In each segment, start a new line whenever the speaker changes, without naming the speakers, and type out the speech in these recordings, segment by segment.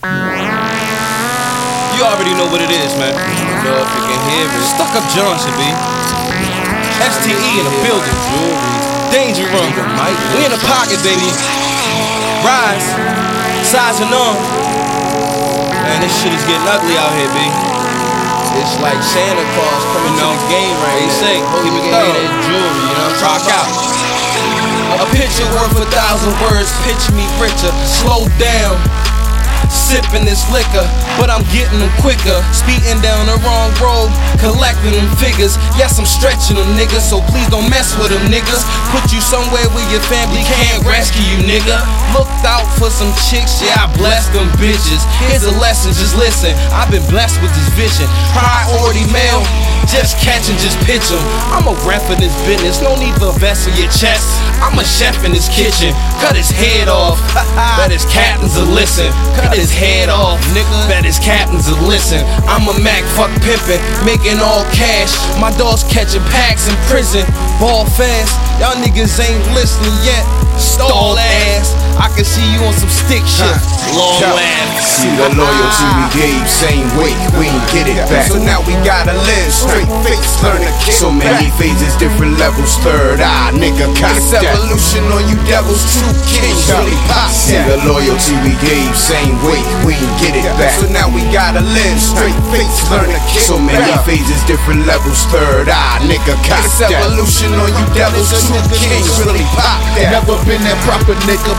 You already know what it is, man. You know if you can hear it. StuckUp Johnson, B. STE in the building. DangeRoom. We in the pocket, baby. Rise. Sizing on. Man, this shit is getting ugly out here, B.
It's like Santa Claus coming
You know,
to the game right
they
now.
say, keep it thorough.
that jewelry, you know.
Rock out. A picture worth a thousand words, picture me richer. Slow down. Sipping this liquor, but I'm getting them quicker. Speeding down the wrong road, collecting them figures. Yes, I'm stretching them niggas, so please don't mess with them niggas. Put you somewhere where your family can't rescue you, nigga. Looked out for some chicks, yeah, I blessed them bitches. Here's a lesson, just listen. I've been blessed with this vision. Priority mail, just catch and just pitch 'em. I'm a rep in this business, no need for a vest in your chest. I'm a chef in this kitchen, cut his head off. Bet his captains will listen. Cut his head off, nigga. Bet his captains will listen. I'm a Mac, fuck pimpin', making all cash. My dogs catching packs in prison, ball fast. Y'all niggas ain't listening yet. Stall ass. I can see you on some stick shit. Long
Yo,
laugh.
See the loyalty we gave, same way, we ain't get it back.
So now we gotta live straight face, learn to kick
So many
back.
phases, different levels, third eye, nigga, cop
It's
that.
evolution on you devils, true kings really pop
See the loyalty we gave, same way, we ain't get it back.
So now we gotta live straight face, learn to kick
So many
back.
phases, different levels, third eye, nigga, cop
It's
that.
evolution on you devils, true kings really pop that.
Never been that proper nigga,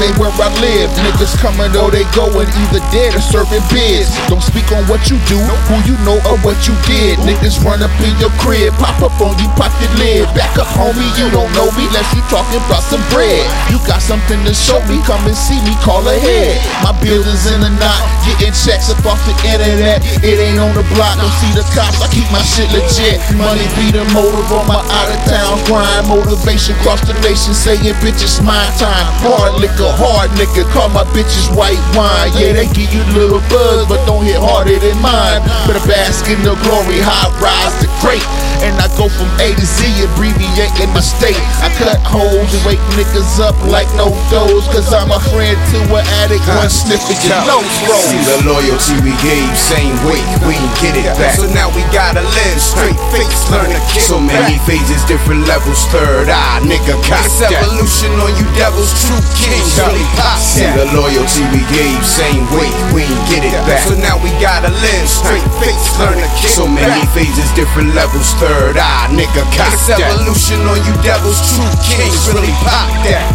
ain't where I live. Niggas coming or they going, either dead or serving bids. Don't speak on what you do, who you know or what you did. Niggas run up in your crib, pop up on you, pop your lid. Homie, you don't know me unless you talking about some bread. You got something to show me, come and see me, call ahead. My building's in a knot, getting checks up off the internet. It ain't on the block, don't see the cops, I keep my shit legit. Money be the motive on my out of town grind. Motivation cross the nation, saying bitch it's my time. Hard liquor, hard liquor, call my bitches white wine. Yeah, they give you little buzz, but don't hit harder than mine. Better bask in the glory, high rise to great. And from A to Z, abbreviating my state. I cut holes and wake niggas up like no doors. Cause I'm a friend to an addict, one sniff of your nose
See the loyalty we gave, same way, we ain't get it back.
So now we gotta live straight face, learn to kick
So many phases, different levels, third eye, nigga, cop
It's evolution on you devils, true kings really pop
See the loyalty we gave, same way, we ain't get it back.
So now we gotta live straight face, learn to kick
So many phases, different levels, third eye, nigga, cop
It's
that.
evolution on you devils, true kings really pop that.